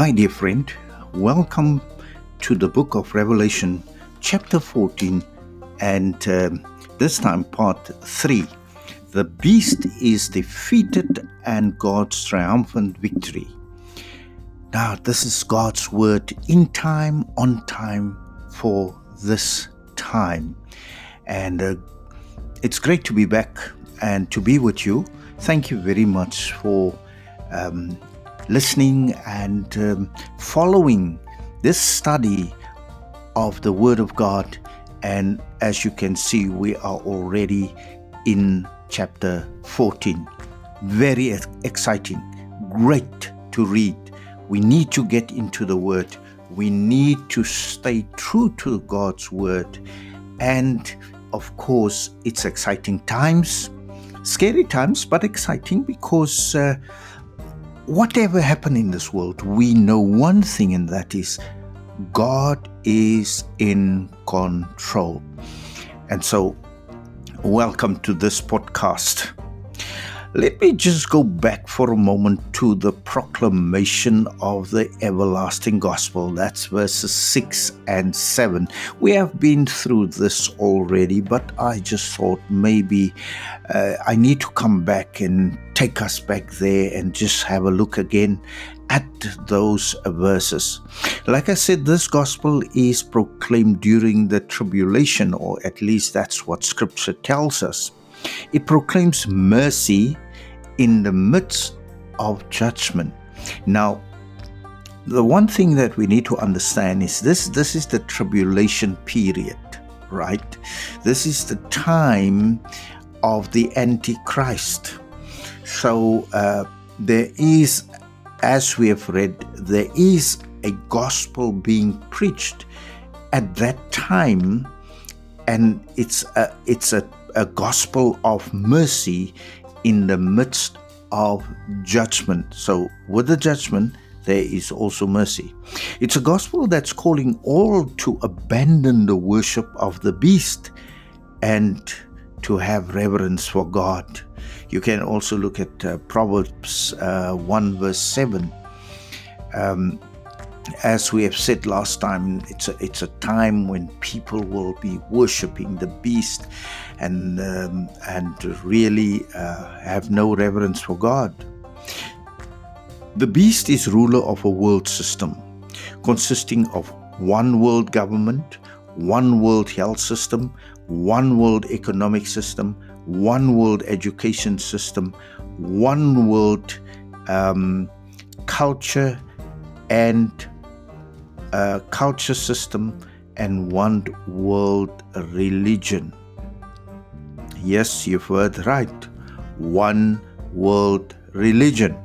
Hi, dear friend. Welcome to the book of Revelation, chapter 14, and um, this time part 3. The beast is defeated and God's triumphant victory. Now, this is God's word in time, on time, for this time. And uh, it's great to be back and to be with you. Thank you very much for um, listening and um, following this study of the Word of God. And as you can see, we are already in chapter 14. Very exciting, great to read. We need to get into the Word. We need to stay true to God's Word. And of course, it's exciting times, scary times, but exciting because uh, whatever happened in this world, we know one thing, and that is God is in control. And so, welcome to this podcast. Let me just go back for a moment to the proclamation of the everlasting gospel. That's verses 6 and 7. We have been through this already, but I just thought maybe uh, I need to come back and take us back there and just have a look again at those verses. Like I said, this gospel is proclaimed during the tribulation, or at least that's what scripture tells us. It proclaims mercy in the midst of judgment. Now, the one thing that we need to understand is this this is the tribulation period, right? This is the time of the Antichrist. So uh, there is, as we have read, there is a gospel being preached at that time, and it's a, it's a, a gospel of mercy in the midst of judgment. So, with the judgment, there is also mercy. It's a gospel that's calling all to abandon the worship of the beast and to have reverence for God. You can also look at uh, Proverbs uh, 1 verse 7. Um, as we have said last time, it's a, it's a time when people will be worshiping the beast and um, and really uh, have no reverence for God. The beast is ruler of a world system consisting of one world government, one world health system, one world economic system, one world education system, one world um, culture and uh, culture system, and one world religion. Yes, you've heard right. One world religion.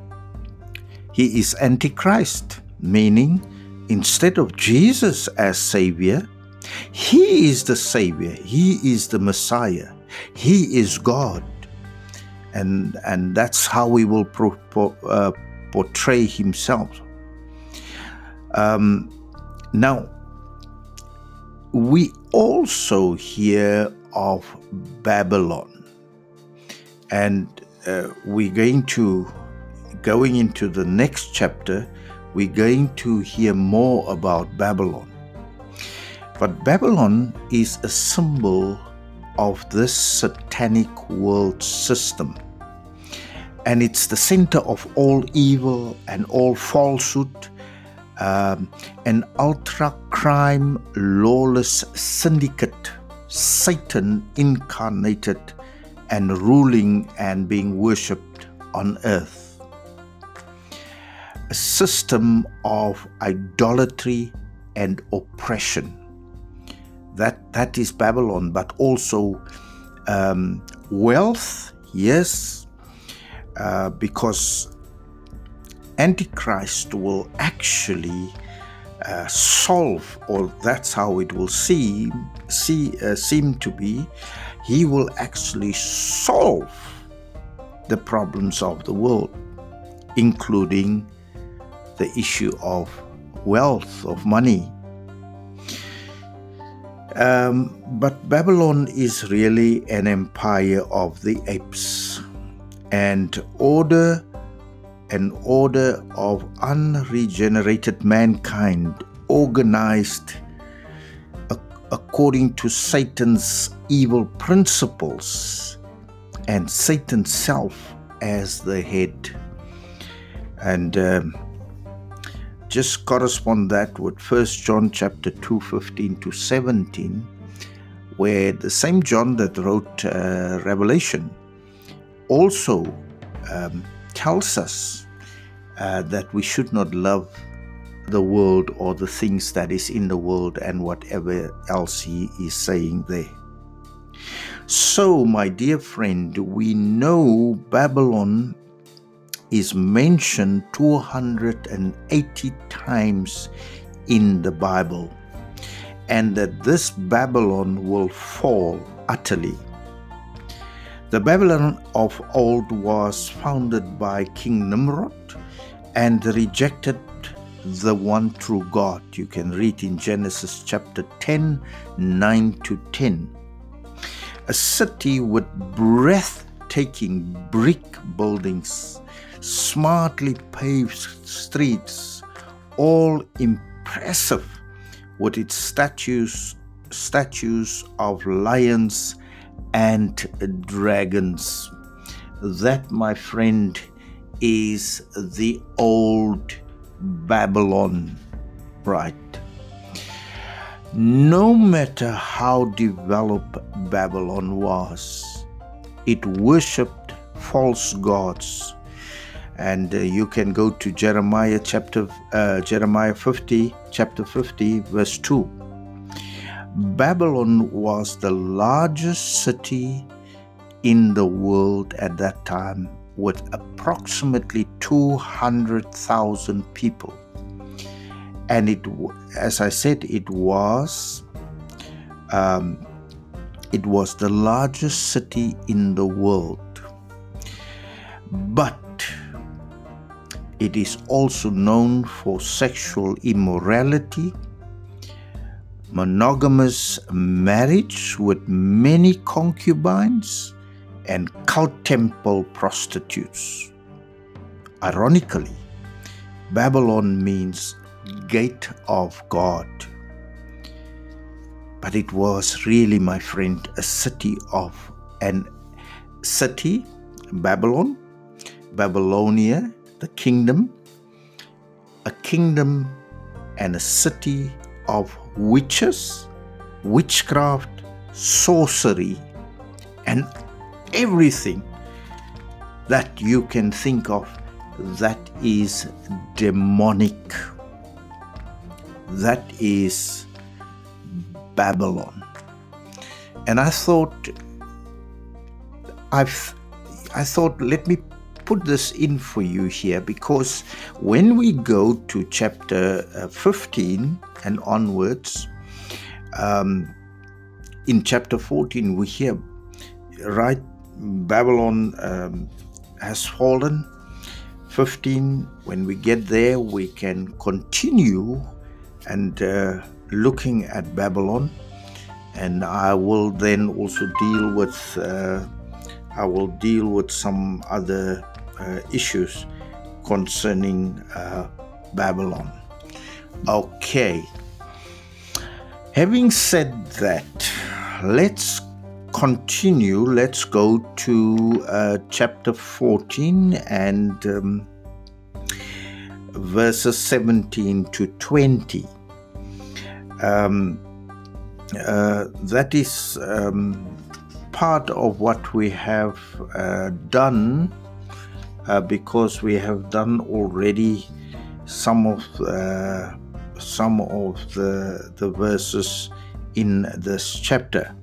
He is Antichrist, meaning instead of Jesus as Savior, He is the Savior, He is the Messiah, He is God. And, and that's how He will pro, pro, uh, portray Himself. Um, now, we also hear of Babylon, and uh, we're going to going into the next chapter. We're going to hear more about Babylon. But Babylon is a symbol of this satanic world system. And it's the center of all evil and all falsehood um, an ultra crime lawless syndicate, Satan incarnated and ruling and being worshipped on earth. A system of idolatry and oppression. That, that is Babylon, but also um, wealth, yes, uh, because Antichrist will actually uh, solve, or that's how it will seem, see, uh, seem to be, he will actually solve the problems of the world, including the issue of wealth, of money. Um, but Babylon is really an empire of the apes, and order an order of unregenerated mankind organized according to Satan's evil principles and Satan's self as the head. And um, just correspond that with First John chapter 2, 15 to 17, where the same John that wrote uh, Revelation also um, tells us uh, that we should not love the world or the things that is in the world and whatever else he is saying there. So, my dear friend, we know Babylon is mentioned 280 times in the Bible, and that this Babylon will fall utterly. The Babylon of old was founded by King Nimrod and rejected the one true God. You can read in Genesis chapter 10, 9 to 10. A city with breathtaking brick buildings, smartly paved streets, all impressive with its statues, statues of lions and dragons. That, my friend, is the old Babylon right? No matter how developed Babylon was, it worshipped false gods. And uh, you can go to Jeremiah chapter uh, Jeremiah 50, chapter 50, verse 2. Babylon was the largest city in the world at that time with approximately 200,000 people. And it, as I said, it was, um, it was the largest city in the world. But it is also known for sexual immorality, monogamous marriage with many concubines, and cult temple prostitutes. Ironically, Babylon means gate of God. But it was really, my friend, a city of an city, Babylon, Babylonia, the kingdom, a kingdom and a city of witches, witchcraft, sorcery, and everything that you can think of that is demonic. That is Babylon. And I thought, I've, I thought, let me put this in for you here because when we go to chapter uh, 15 and onwards, um, in chapter 14, we hear right Babylon um, has fallen. 15, when we get there, we can continue and uh, looking at Babylon. And I will then also deal with, uh, I will deal with some other issues concerning uh, Babylon. Okay. Having said that, let's continue, let's go to uh, chapter 14 and um, verses 17 to 20. Um, uh, that is um, part of what we have uh, done uh, because we have done already some of uh, some of the the verses in this chapter.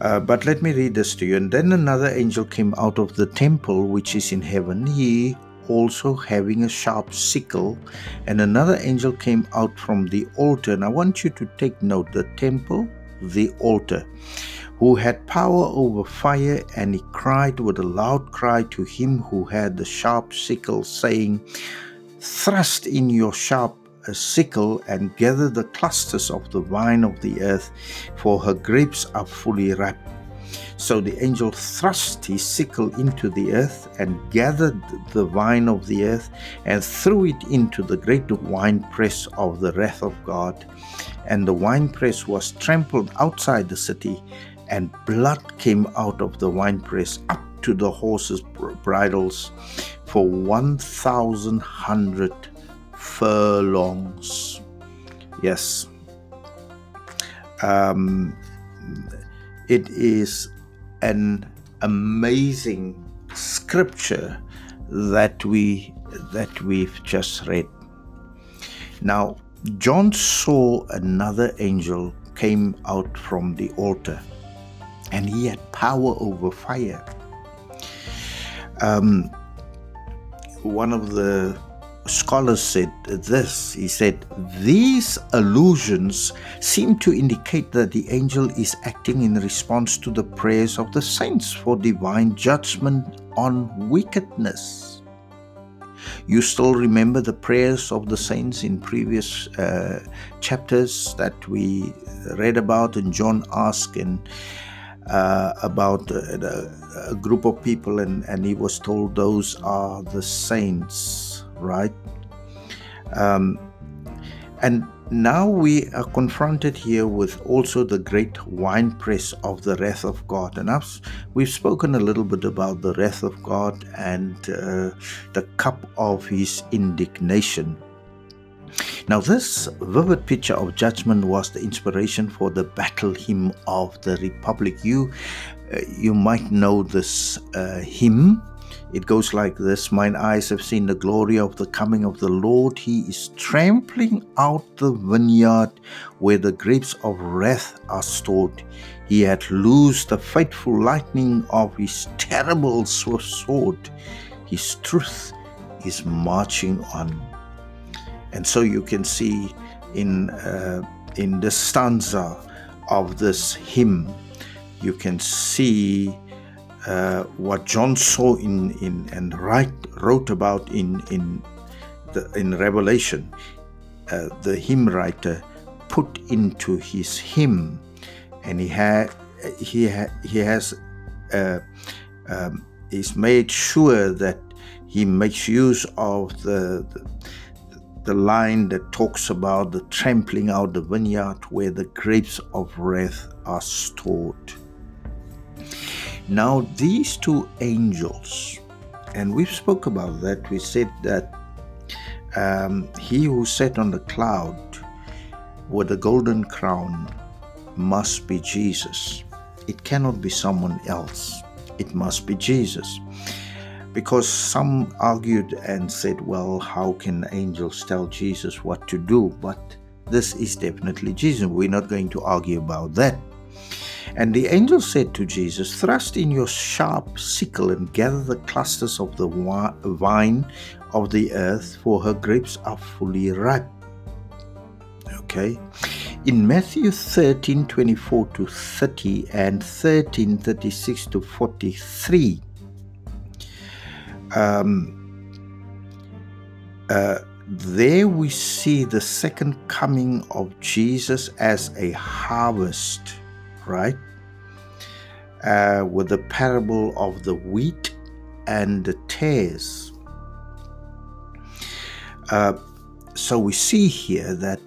Uh, but let me read this to you. And then another angel came out of the temple which is in heaven, he also having a sharp sickle. And another angel came out from the altar. And I want you to take note the temple, the altar, who had power over fire. And he cried with a loud cry to him who had the sharp sickle, saying, Thrust in your sharp a sickle and gather the clusters of the vine of the earth, for her grapes are fully ripe. So the angel thrust his sickle into the earth and gathered the vine of the earth and threw it into the great winepress of the wrath of God. And the winepress was trampled outside the city, and blood came out of the winepress up to the horses' bridles for 1,100 furlongs. Yes. Um, it is an amazing scripture that we that we've just read. Now, John saw another angel came out from the altar, and he had power over fire. Um, one of the scholars said this he said these allusions seem to indicate that the angel is acting in response to the prayers of the saints for divine judgment on wickedness you still remember the prayers of the saints in previous uh, chapters that we read about and john asked and uh, about uh, a group of people and, and he was told those are the saints right? Um, and now we are confronted here with also the great winepress of the wrath of God. And I've, we've spoken a little bit about the wrath of God and uh, the cup of his indignation. Now, this vivid picture of judgment was the inspiration for the battle hymn of the Republic. You, uh, you might know this uh, hymn it goes like this Mine eyes have seen the glory of the coming of the Lord. He is trampling out the vineyard where the grapes of wrath are stored. He had loosed the fateful lightning of his terrible sword. His truth is marching on. And so you can see in, uh, in the stanza of this hymn, you can see uh, what John saw in, in and write, wrote about in in the, in Revelation, uh, the hymn writer put into his hymn, and he had he ha, he has uh, um, he's made sure that he makes use of the, the the line that talks about the trampling out the vineyard where the grapes of wrath are stored. Now, these two angels, and we've spoke about that. We said that um, he who sat on the cloud with a golden crown must be Jesus. It cannot be someone else. It must be Jesus. Because some argued and said, well, how can angels tell Jesus what to do? But this is definitely Jesus. We're not going to argue about that. And the angel said to Jesus, Thrust in your sharp sickle and gather the clusters of the vine of the earth, for her grapes are fully ripe. Okay. In Matthew 13 24 to 30 and 13 36 to 43, um, uh, there we see the second coming of Jesus as a harvest, right? uh, with the parable of the wheat and the tares. Uh, so we see here that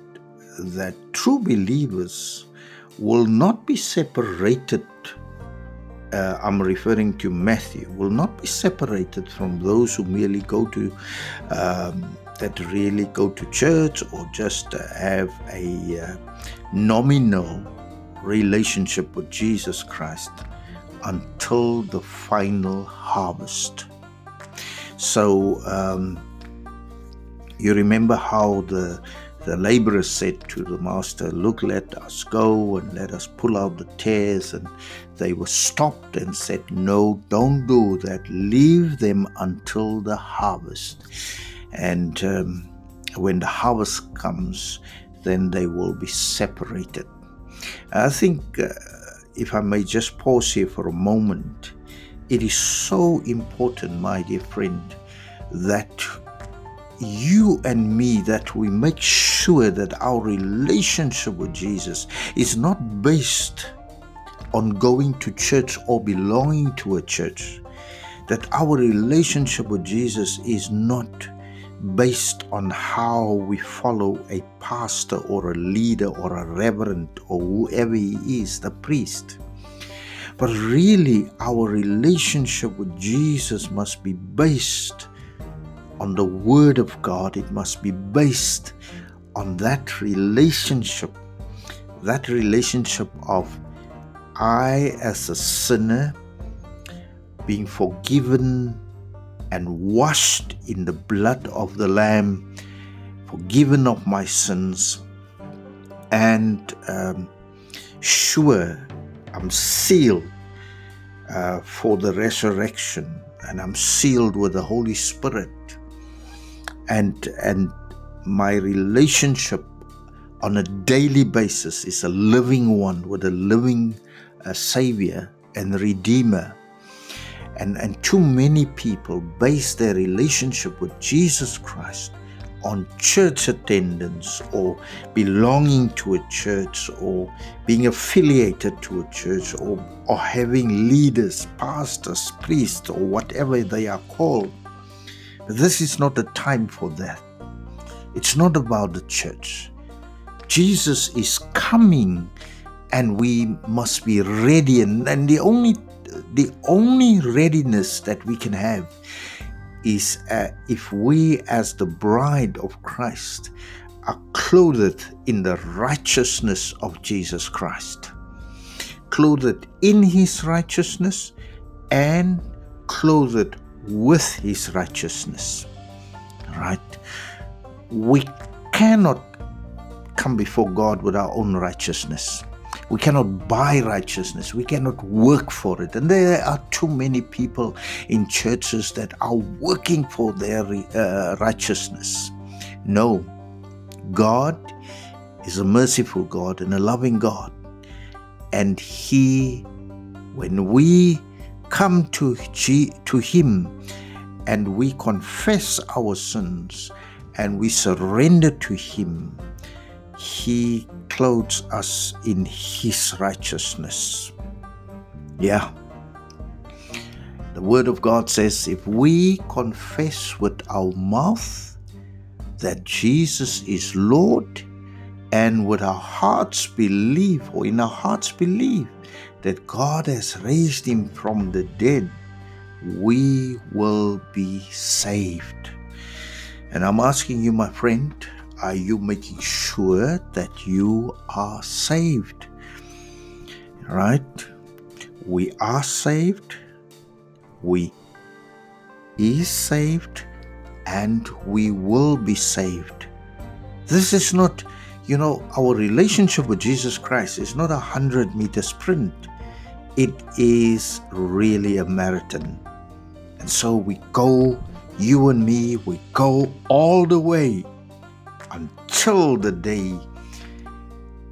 that true believers will not be separated. Uh, I'm referring to Matthew. Will not be separated from those who merely go to um, that really go to church or just have a uh, nominal relationship with Jesus Christ until the final harvest. So um, you remember how the the laborers said to the master, Look, let us go and let us pull out the tares. And they were stopped and said, No, don't do that. Leave them until the harvest. And um, when the harvest comes, then they will be separated. I think uh, if I may just pause here for a moment, it is so important, my dear friend, that you and me that we make sure that our relationship with Jesus is not based on going to church or belonging to a church, that our relationship with Jesus is not based on how we follow a pastor or a leader or a reverend or whoever he is, the priest. But really, our relationship with Jesus must be based on the Word of God. It must be based on that relationship, that relationship of I, as a sinner, being forgiven and washed in the blood of the Lamb, forgiven of my sins, and um, sure I'm sealed uh, for the resurrection, and I'm sealed with the Holy Spirit, and and my relationship on a daily basis is a living one with a living uh, Savior and Redeemer. And, and too many people base their relationship with Jesus Christ on church attendance or belonging to a church or being affiliated to a church or, or having leaders, pastors, priests, or whatever they are called. This is not the time for that. It's not about the church. Jesus is coming and we must be ready and, and the only the only readiness that we can have is uh, if we, as the bride of Christ, are clothed in the righteousness of Jesus Christ, clothed in his righteousness and clothed with his righteousness. Right? We cannot come before God with our own righteousness. We cannot buy righteousness. We cannot work for it. And there are too many people in churches that are working for their uh, righteousness. No, God is a merciful God and a loving God. And He, when we come to, G, to Him and we confess our sins and we surrender to Him, He clothes us in His righteousness. Yeah. The Word of God says if we confess with our mouth that Jesus is Lord and with our hearts believe, or in our hearts believe, that God has raised him from the dead, we will be saved. And I'm asking you, my friend, are you making sure that you are saved? Right? We are saved. We is saved and we will be saved. This is not, you know, our relationship with Jesus Christ is not a hundred meter sprint. It is really a marathon. And so we go, you and me, we go all the way until the day,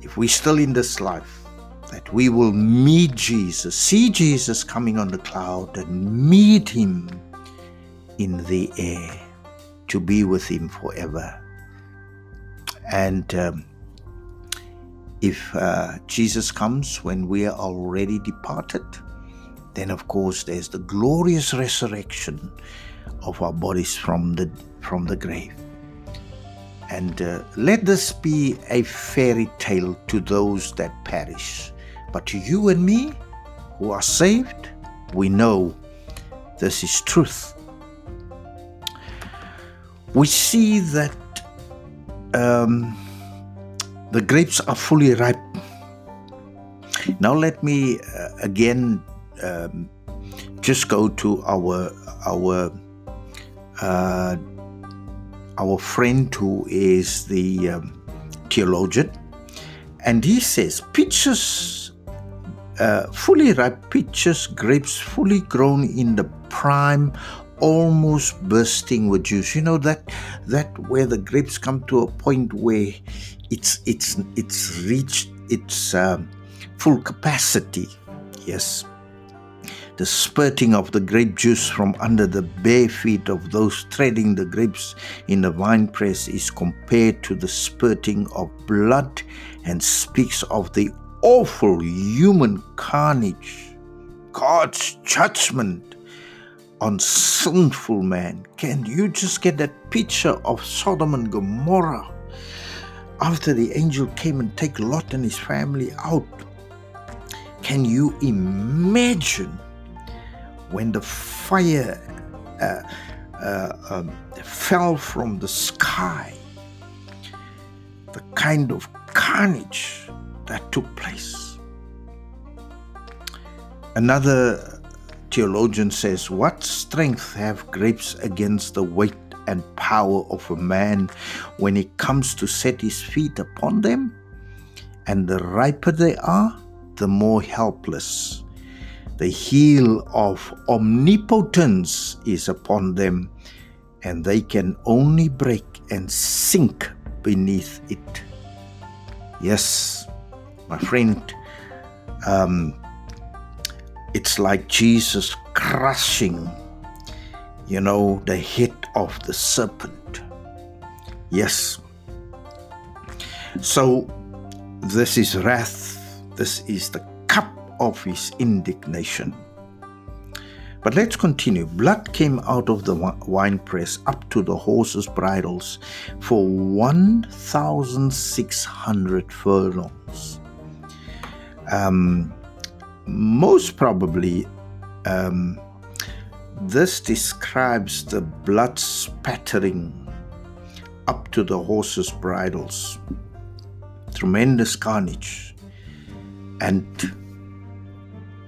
if we're still in this life, that we will meet Jesus, see Jesus coming on the cloud, and meet him in the air to be with him forever. And um, if uh, Jesus comes when we are already departed, then of course there's the glorious resurrection of our bodies from the from the grave. And uh, let this be a fairy tale to those that perish. But to you and me, who are saved, we know this is truth. We see that um, the grapes are fully ripe. Now, let me uh, again um, just go to our our uh, our friend who is the um, theologian, and he says peaches, uh, fully ripe peaches, grapes fully grown in the prime, almost bursting with juice. You know that that where the grapes come to a point where it's it's it's reached its um, full capacity. Yes, the spurting of the grape juice from under the bare feet of those treading the grapes in the winepress is compared to the spurting of blood and speaks of the awful human carnage, God's judgment on sinful man. Can you just get that picture of Sodom and Gomorrah after the angel came and take Lot and his family out? Can you imagine when the fire uh, uh, um, fell from the sky? The kind of carnage that took place. Another theologian says, What strength have grapes against the weight and power of a man when he comes to set his feet upon them? And the riper they are, the more helpless. The heel of omnipotence is upon them, and they can only break and sink beneath it. Yes, my friend, um, it's like Jesus crushing, you know, the head of the serpent. Yes. So, this is wrath, this is the cup of his indignation. But let's continue. Blood came out of the winepress up to the horses' bridles for 1,600 furlongs. Um, most probably, um, this describes the blood spattering up to the horses' bridles. Tremendous carnage. And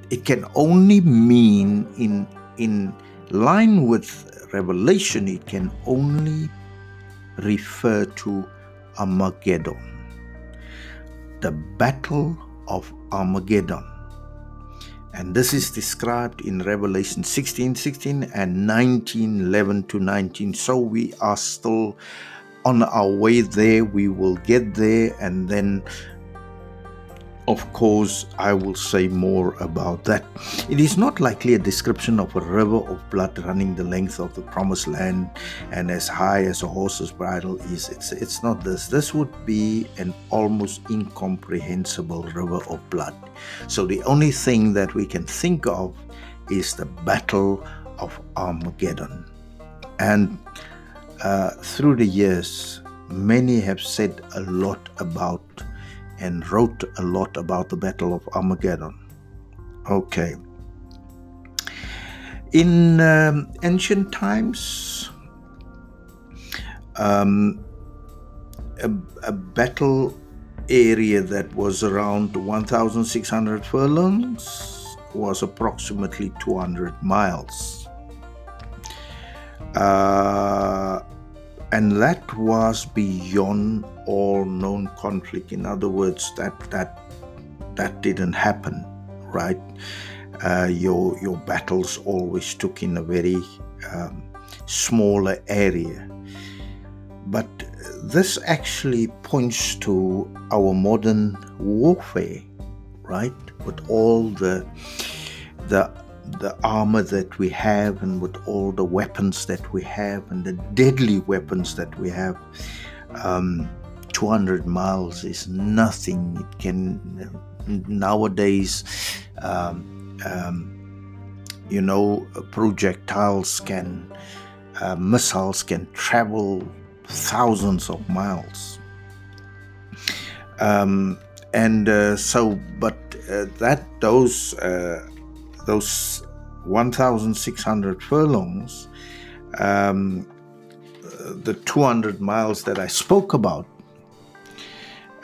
it can only mean in in line with revelation it can only refer to armageddon the battle of armageddon and this is described in revelation 16 16 and 19 11 to 19 so we are still on our way there. We will get there and then of course, I will say more about that. It is not likely a description of a river of blood running the length of the promised land and as high as a horse's bridle is. It's, it's not this. This would be an almost incomprehensible river of blood. So the only thing that we can think of is the Battle of Armageddon. And uh, through the years, many have said a lot about and wrote a lot about the Battle of Armageddon. Okay. In um, ancient times, um, a, a, battle area that was around 1,600 furlongs was approximately 200 miles. Uh, and that was beyond all known conflict. In other words that that that didn't happen right? Uh, your your battles always took in a very um, smaller area. But this actually points to our modern warfare right? With all the the the armor that we have and with all the weapons that we have and the deadly weapons that we have, um, 200 miles is nothing. It can, nowadays, um, um, you know, projectiles can, uh, missiles can travel thousands of miles. Um, and uh, so, but uh, that those uh, those 1,600 furlongs, um, the 200 miles that I spoke about,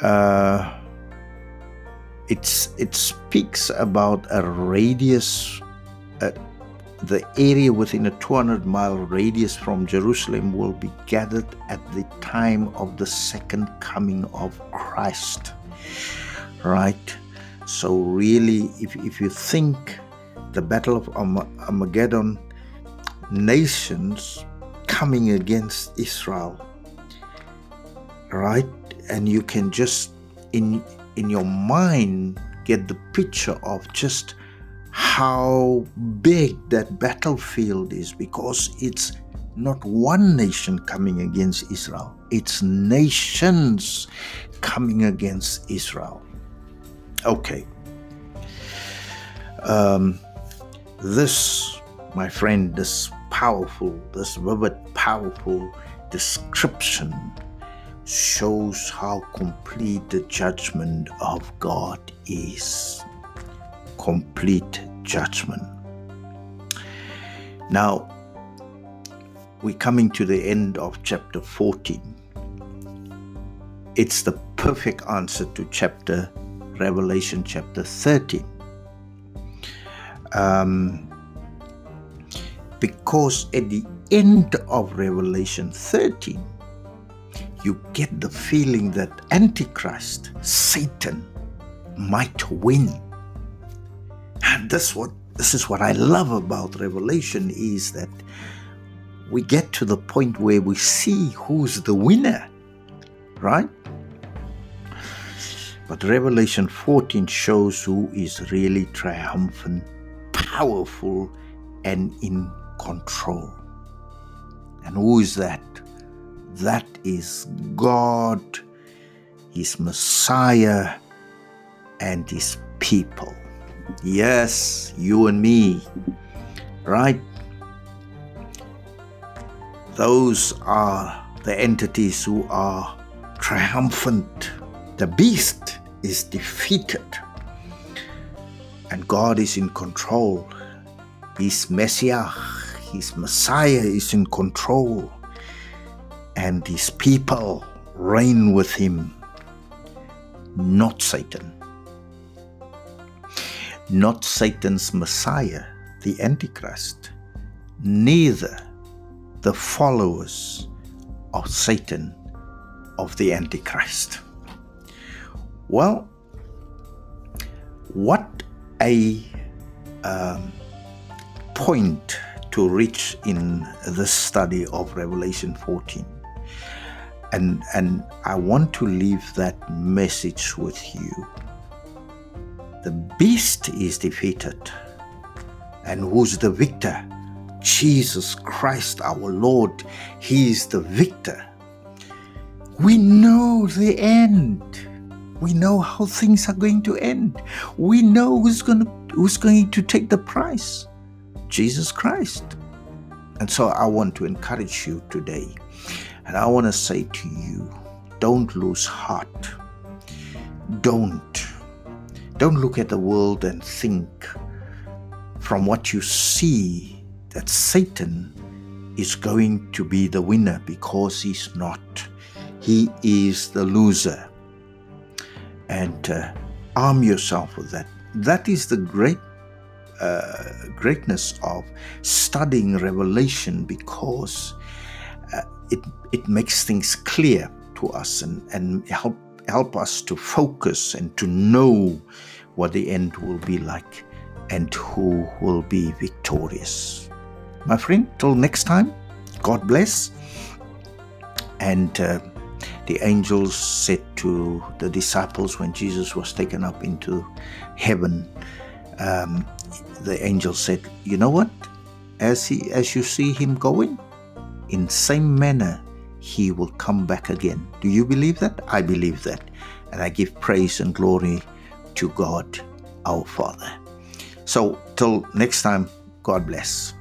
uh, it's, it speaks about a radius, uh, the area within a 200 mile radius from Jerusalem will be gathered at the time of the second coming of Christ. Right? So, really, if, if you think the Battle of Armageddon, nations coming against Israel. Right? And you can just in in your mind get the picture of just how big that battlefield is because it's not one nation coming against Israel, it's nations coming against Israel. Okay. Um, this, my friend, this powerful, this vivid, powerful description shows how complete the judgment of God is. Complete judgment. Now, we're coming to the end of chapter 14. It's the perfect answer to chapter Revelation chapter 13. Um, because at the end of Revelation 13, you get the feeling that Antichrist, Satan, might win. And this what this is what I love about Revelation is that we get to the point where we see who's the winner, right? But Revelation 14 shows who is really triumphant, powerful, and in control. And who is that? That is God, His Messiah, and His people. Yes, you and me, right? Those are the entities who are triumphant. The beast is defeated, and God is in control. His Messiah, His Messiah is in control, and His people reign with Him, not Satan not Satan's Messiah, the Antichrist, neither the followers of Satan, of the Antichrist. Well, what a um, point to reach in this study of Revelation 14. And, and I want to leave that message with you the beast is defeated. And who's the victor? Jesus Christ, our Lord. He is the victor. We know the end. We know how things are going to end. We know who's going to, who's going to take the prize Jesus Christ. And so I want to encourage you today. And I want to say to you don't lose heart. Don't don't look at the world and think from what you see that Satan is going to be the winner because he's not. He is the loser. And uh, arm yourself with that. That is the great uh, greatness of studying Revelation because uh, it it makes things clear to us and and help help us to focus and to know what the end will be like and who will be victorious. My friend, till next time, God bless. And uh, the angels said to the disciples when Jesus was taken up into heaven, um, the angel said, "You know what? As he, as you see him going, in same manner he will come back again. Do you believe that? I believe that. And I give praise and glory to God our Father. So, till next time, God bless.